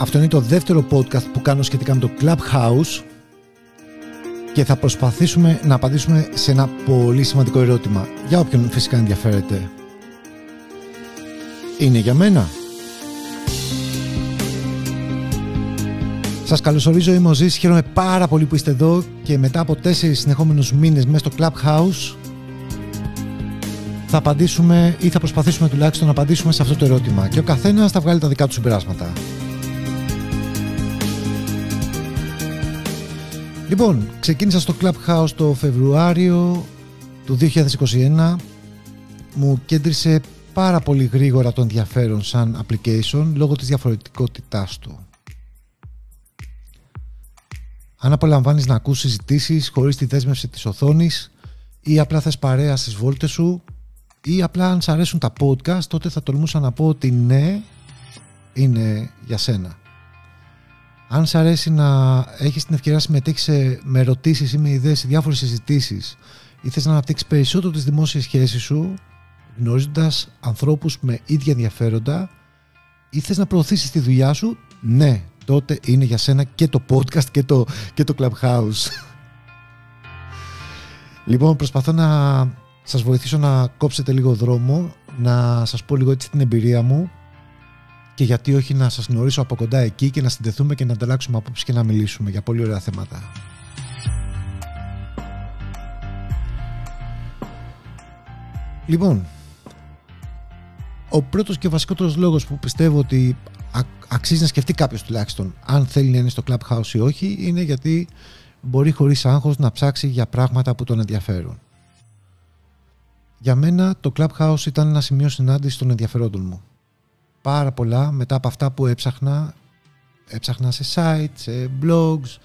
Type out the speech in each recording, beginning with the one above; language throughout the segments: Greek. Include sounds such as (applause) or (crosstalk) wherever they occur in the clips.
Αυτό είναι το δεύτερο podcast που κάνω σχετικά με το Clubhouse και θα προσπαθήσουμε να απαντήσουμε σε ένα πολύ σημαντικό ερώτημα για όποιον φυσικά ενδιαφέρεται. Είναι για μένα. Σας καλωσορίζω, είμαι ο Ζής, χαίρομαι πάρα πολύ που είστε εδώ και μετά από τέσσερις συνεχόμενους μήνες μέσα στο Clubhouse θα απαντήσουμε ή θα προσπαθήσουμε τουλάχιστον να απαντήσουμε σε αυτό το ερώτημα και ο καθένας θα βγάλει τα δικά του συμπεράσματα. Λοιπόν, ξεκίνησα στο Clubhouse το Φεβρουάριο του 2021. Μου κέντρισε πάρα πολύ γρήγορα το ενδιαφέρον σαν application λόγω της διαφορετικότητάς του. Αν απολαμβάνεις να ακούς συζητήσεις χωρίς τη δέσμευση της οθόνης ή απλά θες παρέα στις βόλτες σου ή απλά αν σ' αρέσουν τα podcast τότε θα τολμούσα να πω ότι ναι είναι για σένα. Αν σ' αρέσει να έχεις την ευκαιρία να συμμετέχεις με ερωτήσεις ή με ιδέες σε διάφορες συζητήσεις ή θες να αναπτύξεις περισσότερο τις δημόσιες σχέσεις σου γνωρίζοντας ανθρώπους με ίδια ενδιαφέροντα ή θες να προωθήσεις τη δουλειά σου ναι, τότε είναι για σένα και το podcast και το, και το Clubhouse. λοιπόν, προσπαθώ να σας βοηθήσω να κόψετε λίγο δρόμο, να σας πω λίγο έτσι την εμπειρία μου και γιατί όχι να σας γνωρίσω από κοντά εκεί και να συνδεθούμε και να ανταλλάξουμε απόψεις και να μιλήσουμε για πολύ ωραία θέματα. Λοιπόν, ο πρώτος και βασικότερος λόγος που πιστεύω ότι αξίζει να σκεφτεί κάποιος τουλάχιστον αν θέλει να είναι στο Clubhouse ή όχι είναι γιατί μπορεί χωρίς άγχος να ψάξει για πράγματα που τον ενδιαφέρουν. Για μένα το Clubhouse ήταν ένα σημείο συνάντησης των ενδιαφερόντων μου πάρα πολλά μετά από αυτά που έψαχνα. Έψαχνα σε site, σε blogs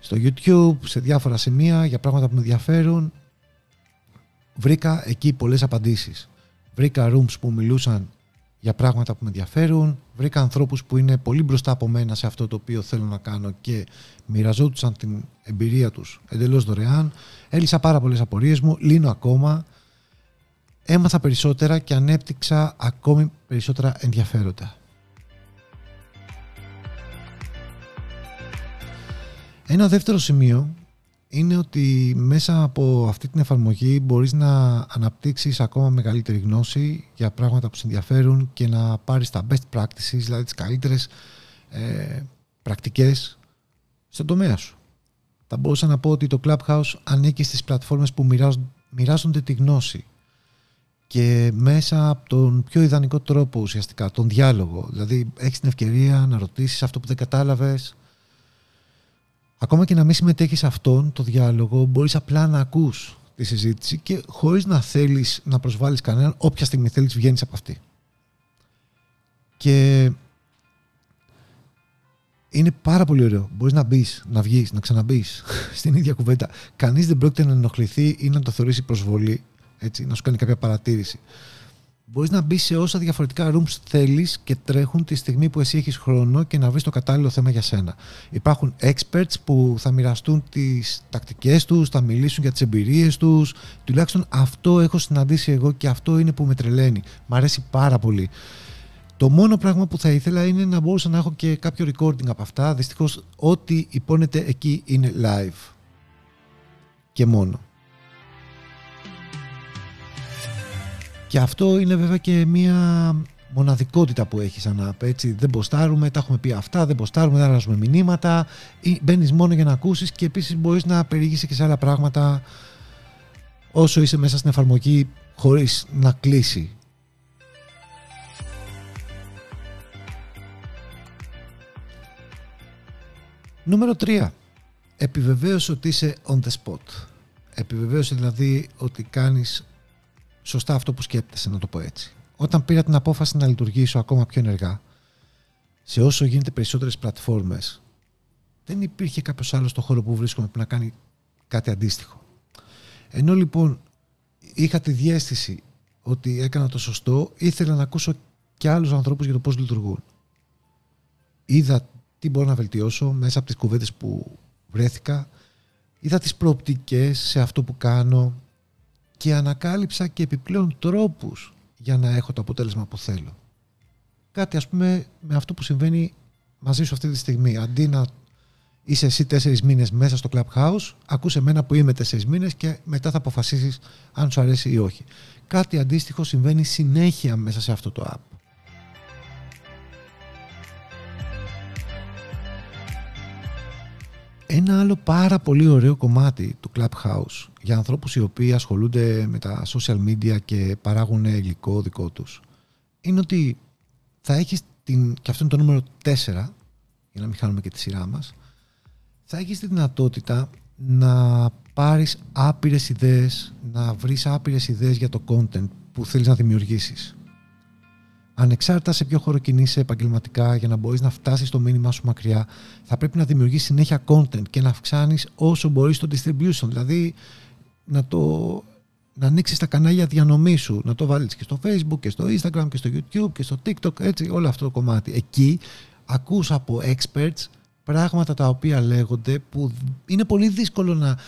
στο YouTube, σε διάφορα σημεία για πράγματα που με ενδιαφέρουν. Βρήκα εκεί πολλές απαντήσεις. Βρήκα rooms που μιλούσαν για πράγματα που με ενδιαφέρουν. Βρήκα ανθρώπους που είναι πολύ μπροστά από μένα σε αυτό το οποίο θέλω να κάνω και μοιραζόντουσαν την εμπειρία τους εντελώς δωρεάν. Έλυσα πάρα πολλές απορίες μου, λύνω ακόμα έμαθα περισσότερα και ανέπτυξα ακόμη περισσότερα ενδιαφέροντα. Ένα δεύτερο σημείο είναι ότι μέσα από αυτή την εφαρμογή μπορείς να αναπτύξεις ακόμα μεγαλύτερη γνώση για πράγματα που σε ενδιαφέρουν και να πάρεις τα best practices, δηλαδή τις καλύτερες ε, πρακτικές στον τομέα σου. Θα μπορούσα να πω ότι το Clubhouse ανήκει στις πλατφόρμες που μοιράζονται τη γνώση και μέσα από τον πιο ιδανικό τρόπο ουσιαστικά, τον διάλογο. Δηλαδή έχεις την ευκαιρία να ρωτήσεις αυτό που δεν κατάλαβες. Ακόμα και να μην συμμετέχεις σε αυτόν το διάλογο, μπορείς απλά να ακούς τη συζήτηση και χωρίς να θέλεις να προσβάλλεις κανέναν, όποια στιγμή θέλεις βγαίνεις από αυτή. Και είναι πάρα πολύ ωραίο. Μπορείς να μπεις, να βγεις, να ξαναμπείς (laughs) στην ίδια κουβέντα. Κανείς δεν πρόκειται να ενοχληθεί ή να το θεωρήσει προσβολή έτσι, να σου κάνει κάποια παρατήρηση. Μπορείς να μπεις σε όσα διαφορετικά rooms θέλεις και τρέχουν τη στιγμή που εσύ έχεις χρόνο και να βρεις το κατάλληλο θέμα για σένα. Υπάρχουν experts που θα μοιραστούν τις τακτικές τους, θα μιλήσουν για τις εμπειρίες τους. Τουλάχιστον αυτό έχω συναντήσει εγώ και αυτό είναι που με τρελαίνει. Μ' αρέσει πάρα πολύ. Το μόνο πράγμα που θα ήθελα είναι να μπορούσα να έχω και κάποιο recording από αυτά. Δυστυχώς, ό,τι υπόνεται εκεί είναι live. Και μόνο. Και αυτό είναι βέβαια και μια μοναδικότητα που έχει σαν app. Έτσι. Δεν ποστάρουμε, τα έχουμε πει αυτά, δεν ποστάρουμε, δεν αλλάζουμε μηνύματα. Μπαίνεις μόνο για να ακούσεις και επίσης μπορείς να περιηγήσει και σε άλλα πράγματα όσο είσαι μέσα στην εφαρμογή χωρίς να κλείσει. Νούμερο 3. Επιβεβαίωσε ότι είσαι on the spot. Επιβεβαίωσε δηλαδή ότι κάνεις σωστά αυτό που σκέπτεσαι, να το πω έτσι. Όταν πήρα την απόφαση να λειτουργήσω ακόμα πιο ενεργά, σε όσο γίνεται περισσότερες πλατφόρμες, δεν υπήρχε κάποιος άλλος στο χώρο που βρίσκομαι που να κάνει κάτι αντίστοιχο. Ενώ λοιπόν είχα τη διέστηση ότι έκανα το σωστό, ήθελα να ακούσω και άλλους ανθρώπους για το πώς λειτουργούν. Είδα τι μπορώ να βελτιώσω μέσα από τις κουβέντες που βρέθηκα, είδα τις προοπτικές σε αυτό που κάνω, και ανακάλυψα και επιπλέον τρόπους για να έχω το αποτέλεσμα που θέλω. Κάτι ας πούμε με αυτό που συμβαίνει μαζί σου αυτή τη στιγμή. Αντί να είσαι εσύ τέσσερις μήνες μέσα στο Clubhouse, ακούσε εμένα που είμαι τέσσερις μήνες και μετά θα αποφασίσεις αν σου αρέσει ή όχι. Κάτι αντίστοιχο συμβαίνει συνέχεια μέσα σε αυτό το app. Ένα άλλο πάρα πολύ ωραίο κομμάτι του Clubhouse για ανθρώπους οι οποίοι ασχολούνται με τα social media και παράγουν υλικό δικό τους είναι ότι θα έχεις την, και αυτό είναι το νούμερο 4 για να μην χάνουμε και τη σειρά μας θα έχεις τη δυνατότητα να πάρεις άπειρες ιδέες να βρεις άπειρες ιδέες για το content που θέλεις να δημιουργήσεις ανεξάρτητα σε ποιο χώρο κινείσαι επαγγελματικά για να μπορείς να φτάσεις το μήνυμά σου μακριά θα πρέπει να δημιουργήσεις συνέχεια content και να αυξάνεις όσο μπορείς το distribution δηλαδή να το να ανοίξεις τα κανάλια διανομή σου, να το βάλεις και στο facebook και στο instagram και στο youtube και στο tiktok, έτσι όλο αυτό το κομμάτι. Εκεί ακούς από experts πράγματα τα οποία λέγονται που είναι πολύ δύσκολο να,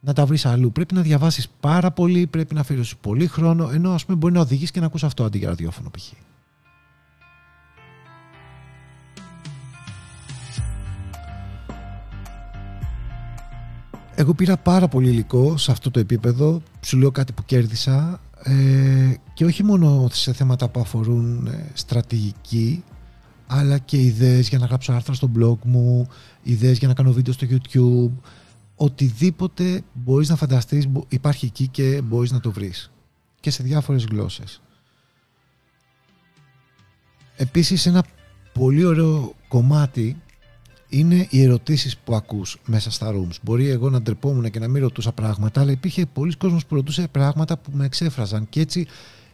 να τα βρεις αλλού. Πρέπει να διαβάσεις πάρα πολύ, πρέπει να αφιερώσεις πολύ χρόνο, ενώ ας πούμε μπορεί να οδηγείς και να ακούς αυτό αντί για ραδιόφωνο π.χ. Εγώ πήρα πάρα πολύ υλικό σε αυτό το επίπεδο. Σου λέω κάτι που κέρδισα. Ε, και όχι μόνο σε θέματα που αφορούν ε, στρατηγική, αλλά και ιδέες για να γράψω άρθρα στο blog μου, ιδέες για να κάνω βίντεο στο YouTube. Οτιδήποτε μπορείς να φανταστείς υπάρχει εκεί και μπορείς να το βρεις. Και σε διάφορες γλώσσες. Επίσης ένα πολύ ωραίο κομμάτι είναι οι ερωτήσεις που ακούς μέσα στα rooms. Μπορεί εγώ να ντρεπόμουν και να μην ρωτούσα πράγματα, αλλά υπήρχε πολλοί κόσμος που ρωτούσε πράγματα που με εξέφραζαν και έτσι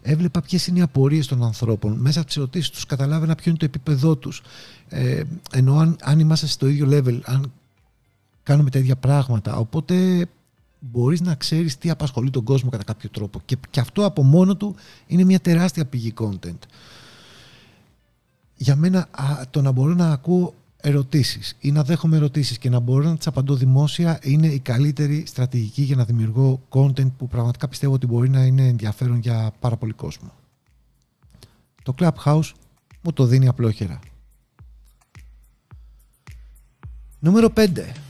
έβλεπα ποιες είναι οι απορίες των ανθρώπων. Μέσα από τις ερωτήσεις τους καταλάβαινα ποιο είναι το επίπεδό τους. Ε, ενώ αν, αν είμαστε στο ίδιο level, αν κάνουμε τα ίδια πράγματα. Οπότε μπορείς να ξέρεις τι απασχολεί τον κόσμο κατά κάποιο τρόπο. Και, και αυτό από μόνο του είναι μια τεράστια πηγή content. Για μένα το να μπορώ να ακούω ερωτήσεις ή να δέχομαι ερωτήσεις και να μπορώ να τις απαντώ δημόσια είναι η καλύτερη στρατηγική για να δημιουργώ content που πραγματικά πιστεύω ότι μπορεί να είναι ενδιαφέρον για πάρα πολύ κόσμο. Το Clubhouse μου το δίνει απλόχερα. Νούμερο 5.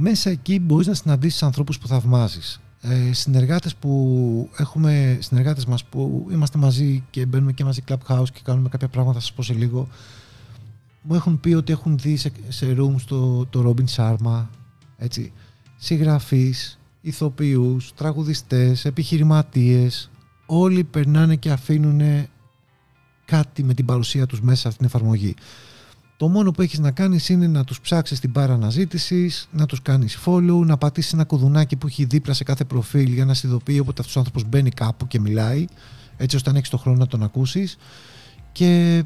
Μέσα εκεί μπορείς να συναντήσεις ανθρώπους που θαυμάζεις. Ε, συνεργάτες που έχουμε συνεργάτες μας που είμαστε μαζί και μπαίνουμε και μαζί Clubhouse και κάνουμε κάποια πράγματα θα σας πω σε λίγο μου έχουν πει ότι έχουν δει σε, σε rooms το, το Robin Sharma έτσι, συγγραφείς, ηθοποιούς, τραγουδιστές, επιχειρηματίες. Όλοι περνάνε και αφήνουν κάτι με την παρουσία τους μέσα σε αυτήν την εφαρμογή το μόνο που έχεις να κάνεις είναι να τους ψάξεις την πάρα αναζήτησης, να τους κάνεις follow, να πατήσεις ένα κουδουνάκι που έχει δίπλα σε κάθε προφίλ για να ειδοποιεί όποτε αυτός ο άνθρωπος μπαίνει κάπου και μιλάει, έτσι ώστε να έχεις το χρόνο να τον ακούσεις και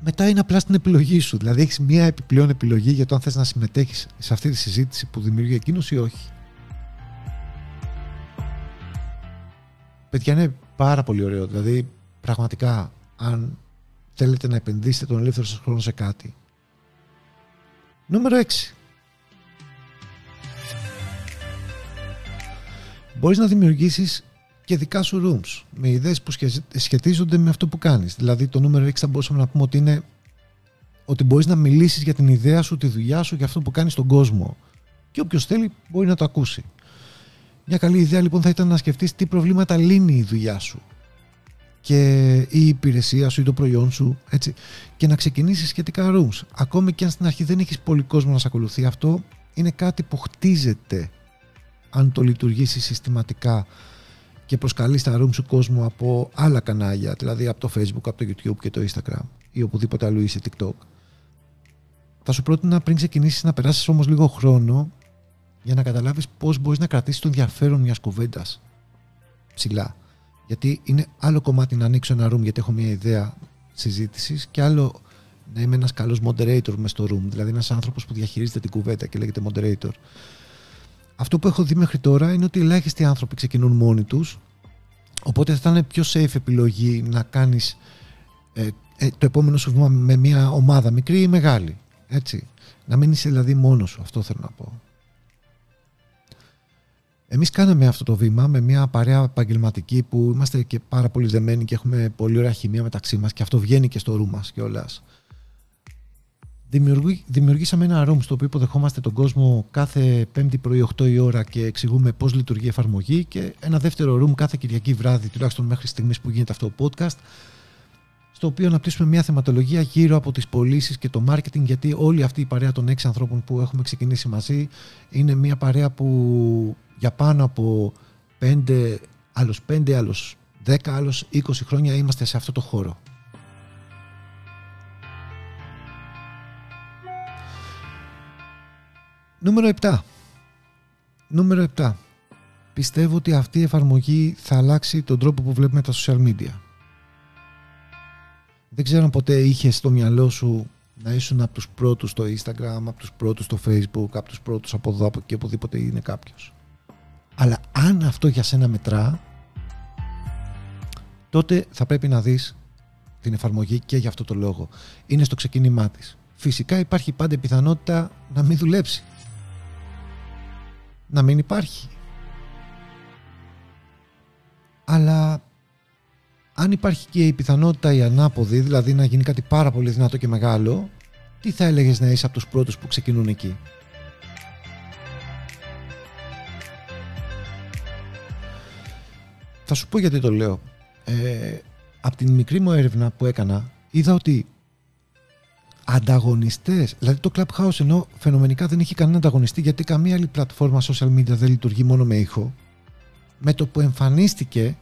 μετά είναι απλά στην επιλογή σου. Δηλαδή έχεις μία επιπλέον επιλογή για το αν θες να συμμετέχεις σε αυτή τη συζήτηση που δημιουργεί εκείνος ή όχι. Παιδιά είναι πάρα πολύ ωραίο. Δηλαδή πραγματικά αν θέλετε να επενδύσετε τον ελεύθερο σας χρόνο σε κάτι. Νούμερο 6. Μπορείς να δημιουργήσεις και δικά σου rooms με ιδέες που σχετίζονται με αυτό που κάνεις. Δηλαδή το νούμερο 6 θα μπορούσαμε να πούμε ότι είναι ότι μπορείς να μιλήσεις για την ιδέα σου, τη δουλειά σου, για αυτό που κάνεις στον κόσμο. Και όποιος θέλει μπορεί να το ακούσει. Μια καλή ιδέα λοιπόν θα ήταν να σκεφτείς τι προβλήματα λύνει η δουλειά σου και η υπηρεσία σου ή το προϊόν σου έτσι, και να ξεκινήσεις σχετικά rooms. Ακόμη και αν στην αρχή δεν έχεις πολύ κόσμο να σε ακολουθεί αυτό είναι κάτι που χτίζεται αν το λειτουργήσεις συστηματικά και προσκαλείς στα rooms σου κόσμο από άλλα κανάλια, δηλαδή από το facebook, από το youtube και το instagram ή οπουδήποτε αλλού είσαι tiktok. Θα σου πρότεινα πριν ξεκινήσεις να περάσεις όμως λίγο χρόνο για να καταλάβεις πώς μπορείς να κρατήσεις το ενδιαφέρον μιας κουβέντας ψηλά. Γιατί είναι άλλο κομμάτι να ανοίξω ένα room γιατί έχω μια ιδέα συζήτησης και άλλο να είμαι ένας καλός moderator μες στο room. Δηλαδή ένας άνθρωπος που διαχειρίζεται την κουβέντα και λέγεται moderator. Αυτό που έχω δει μέχρι τώρα είναι ότι ελάχιστοι άνθρωποι ξεκινούν μόνοι τους. Οπότε θα ήταν πιο safe επιλογή να κάνεις ε, ε, το επόμενο σου βήμα με μια ομάδα μικρή ή μεγάλη. Έτσι. Να μην είσαι δηλαδή μόνος σου. Αυτό θέλω να πω. Εμείς κάναμε αυτό το βήμα με μια παρέα επαγγελματική που είμαστε και πάρα πολύ δεμένοι και έχουμε πολύ ωραία χημεία μεταξύ μας και αυτό βγαίνει και στο ρου μας κιόλας. Δημιουργήσαμε ένα room στο οποίο υποδεχόμαστε τον κόσμο κάθε πέμπτη πρωί 8 η ώρα και εξηγούμε πώς λειτουργεί η εφαρμογή και ένα δεύτερο room κάθε Κυριακή βράδυ, τουλάχιστον μέχρι στιγμής που γίνεται αυτό το podcast, στο οποίο αναπτύσσουμε μια θεματολογία γύρω από τις πωλήσεις και το marketing γιατί όλη αυτή η παρέα των έξι ανθρώπων που έχουμε ξεκινήσει μαζί είναι μια παρέα που για πάνω από 5, άλλους 5, άλλους 10, άλλους 20 χρόνια είμαστε σε αυτό το χώρο. Νούμερο 7. Νούμερο 7. Πιστεύω ότι αυτή η εφαρμογή θα αλλάξει τον τρόπο που βλέπουμε τα social media. Δεν ξέρω αν ποτέ είχες στο μυαλό σου να ήσουν από τους πρώτους στο Instagram, από τους πρώτους στο Facebook, από τους πρώτους από εδώ, από εκεί, οπουδήποτε είναι κάποιος. Αλλά αν αυτό για σένα μετρά, τότε θα πρέπει να δεις την εφαρμογή και για αυτό το λόγο. Είναι στο ξεκίνημά της. Φυσικά υπάρχει πάντα πιθανότητα να μην δουλέψει. Να μην υπάρχει. Αλλά αν υπάρχει και η πιθανότητα η ανάποδη, δηλαδή να γίνει κάτι πάρα πολύ δυνατό και μεγάλο, τι θα έλεγες να είσαι από τους πρώτους που ξεκινούν εκεί; Θα σου πω γιατί το λέω. Ε, από την μικρή μου έρευνα που έκανα, είδα ότι ανταγωνιστές, δηλαδή το Clubhouse ενώ φαινομενικά δεν έχει κανένα ανταγωνιστή γιατί καμία άλλη πλατφόρμα social media δεν λειτουργεί μόνο με ήχο, με το που εμφανίστηκε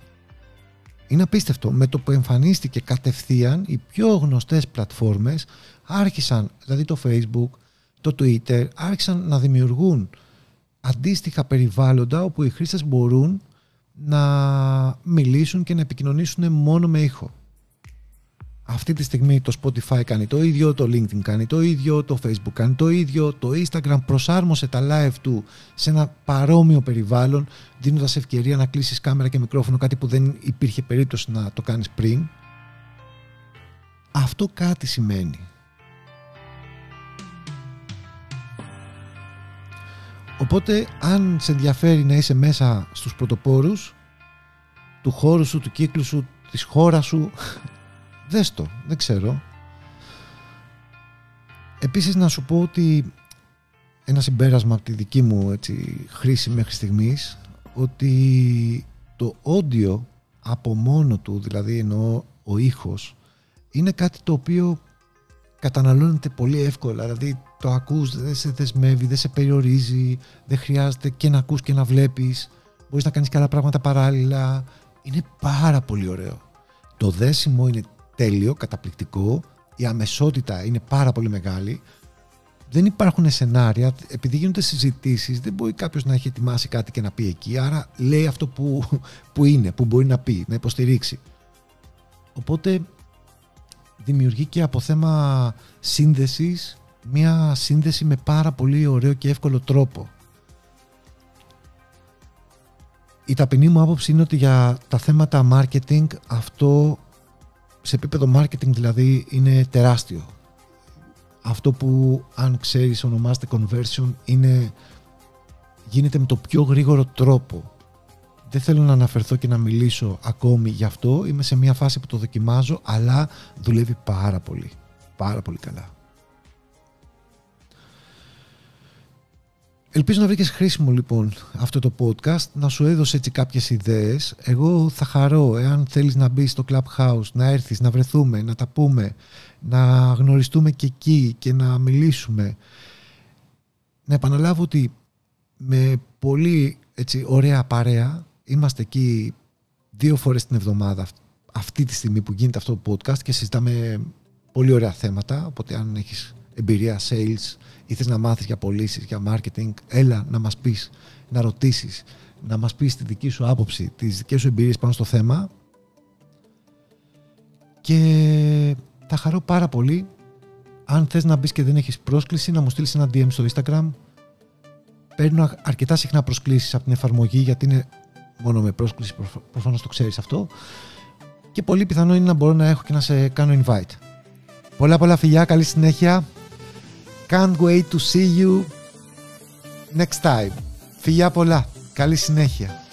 είναι απίστευτο. Με το που εμφανίστηκε κατευθείαν οι πιο γνωστές πλατφόρμες άρχισαν, δηλαδή το Facebook, το Twitter, άρχισαν να δημιουργούν αντίστοιχα περιβάλλοντα όπου οι χρήστες μπορούν να μιλήσουν και να επικοινωνήσουν μόνο με ήχο. Αυτή τη στιγμή το Spotify κάνει το ίδιο, το LinkedIn κάνει το ίδιο, το Facebook κάνει το ίδιο, το Instagram προσάρμοσε τα live του σε ένα παρόμοιο περιβάλλον, δίνοντας ευκαιρία να κλείσεις κάμερα και μικρόφωνο, κάτι που δεν υπήρχε περίπτωση να το κάνεις πριν. Αυτό κάτι σημαίνει. Οπότε αν σε ενδιαφέρει να είσαι μέσα στους πρωτοπόρους του χώρου σου, του κύκλου σου, της χώρας σου Δες το, δεν ξέρω. Επίσης να σου πω ότι ένα συμπέρασμα από τη δική μου έτσι, χρήση μέχρι στιγμής ότι το audio από μόνο του, δηλαδή εννοώ ο ήχος, είναι κάτι το οποίο καταναλώνεται πολύ εύκολα. Δηλαδή το ακούς, δεν σε δεσμεύει, δεν σε περιορίζει, δεν χρειάζεται και να ακούς και να βλέπεις. Μπορείς να κάνεις και άλλα πράγματα παράλληλα. Είναι πάρα πολύ ωραίο. Το δέσιμο είναι τέλειο, καταπληκτικό. Η αμεσότητα είναι πάρα πολύ μεγάλη. Δεν υπάρχουν σενάρια, επειδή γίνονται συζητήσεις, δεν μπορεί κάποιος να έχει ετοιμάσει κάτι και να πει εκεί. Άρα λέει αυτό που, που είναι, που μπορεί να πει, να υποστηρίξει. Οπότε δημιουργεί και από θέμα σύνδεσης μια σύνδεση με πάρα πολύ ωραίο και εύκολο τρόπο. Η ταπεινή μου άποψη είναι ότι για τα θέματα marketing αυτό σε επίπεδο marketing δηλαδή είναι τεράστιο. Αυτό που αν ξέρεις ονομάζεται conversion είναι, γίνεται με το πιο γρήγορο τρόπο. Δεν θέλω να αναφερθώ και να μιλήσω ακόμη γι' αυτό. Είμαι σε μια φάση που το δοκιμάζω αλλά δουλεύει πάρα πολύ. Πάρα πολύ καλά. Ελπίζω να βρήκες χρήσιμο λοιπόν αυτό το podcast, να σου έδωσε έτσι κάποιες ιδέες. Εγώ θα χαρώ εάν θέλεις να μπεις στο Clubhouse, να έρθεις, να βρεθούμε, να τα πούμε, να γνωριστούμε και εκεί και να μιλήσουμε. Να επαναλάβω ότι με πολύ έτσι, ωραία παρέα είμαστε εκεί δύο φορές την εβδομάδα αυτή τη στιγμή που γίνεται αυτό το podcast και συζητάμε πολύ ωραία θέματα, οπότε αν έχεις εμπειρία sales ή θες να μάθεις για πωλήσεις, για marketing, έλα να μας πεις, να ρωτήσεις, να μας πεις τη δική σου άποψη, τις δικές σου εμπειρίες πάνω στο θέμα. Και θα χαρώ πάρα πολύ. Αν θες να μπεις και δεν έχεις πρόσκληση να μου στείλεις ένα DM στο Instagram. Παίρνω αρκετά συχνά προσκλήσεις από την εφαρμογή γιατί είναι μόνο με πρόσκληση προφανώς το ξέρεις αυτό. Και πολύ πιθανό είναι να μπορώ να έχω και να σε κάνω invite. Πολλά πολλά φιλιά, καλή συνέχεια Can't wait to see you next time. Φιλιά πολλά. Καλή συνέχεια.